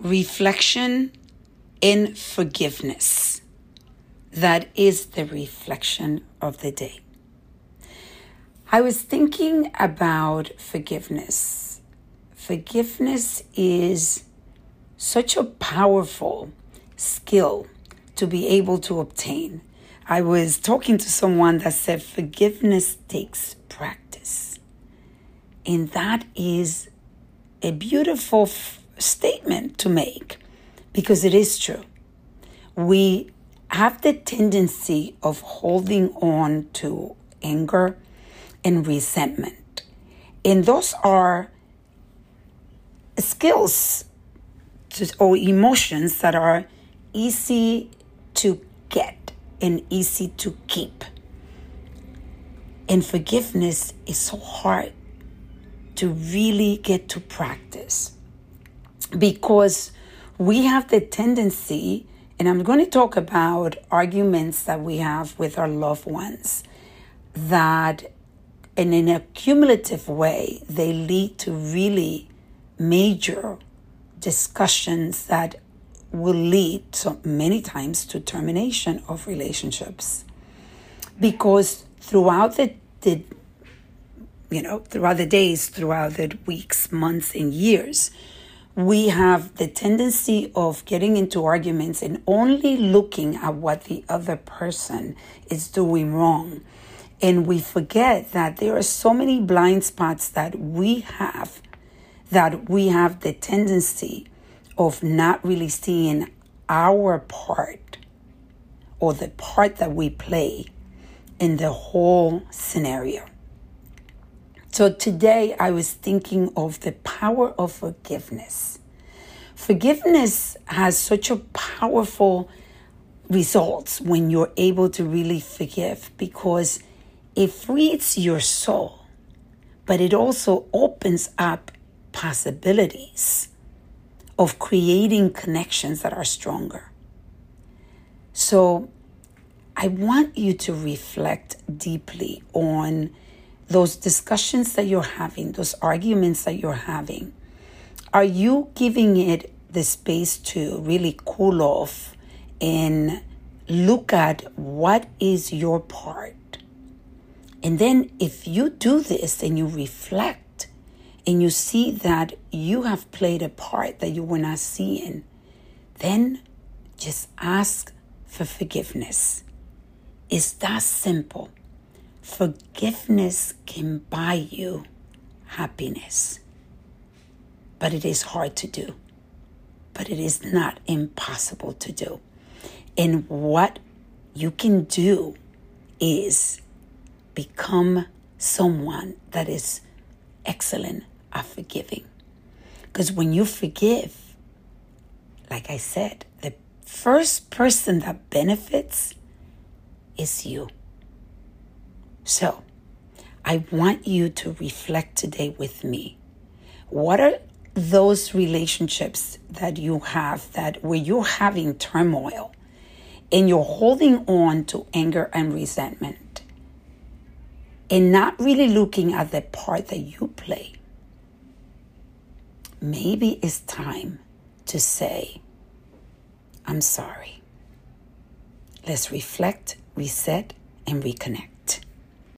reflection in forgiveness. That is the reflection of the day. I was thinking about forgiveness. Forgiveness is such a powerful skill to be able to obtain. I was talking to someone that said forgiveness takes practice. And that is a beautiful statement to make because it is true. We have the tendency of holding on to anger and resentment. And those are skills or emotions that are easy to get and easy to keep. And forgiveness is so hard to really get to practice because we have the tendency, and I'm going to talk about arguments that we have with our loved ones, that in an accumulative way, they lead to really major discussions that will lead so many times to termination of relationships. Because throughout the, the you know throughout the days throughout the weeks months and years we have the tendency of getting into arguments and only looking at what the other person is doing wrong and we forget that there are so many blind spots that we have that we have the tendency of not really seeing our part or the part that we play in the whole scenario. So today I was thinking of the power of forgiveness. Forgiveness has such a powerful results when you're able to really forgive because it frees your soul, but it also opens up possibilities of creating connections that are stronger. So I want you to reflect deeply on those discussions that you're having, those arguments that you're having. Are you giving it the space to really cool off and look at what is your part? And then if you do this and you reflect, and you see that you have played a part that you were not seeing, then just ask for forgiveness. It's that simple. Forgiveness can buy you happiness, but it is hard to do. But it is not impossible to do. And what you can do is become someone that is excellent at forgiving. Because when you forgive, like I said, the first person that benefits is you. So, I want you to reflect today with me. What are those relationships that you have that where you're having turmoil and you're holding on to anger and resentment and not really looking at the part that you play? maybe it's time to say, I'm sorry. Let's reflect, reset, and reconnect.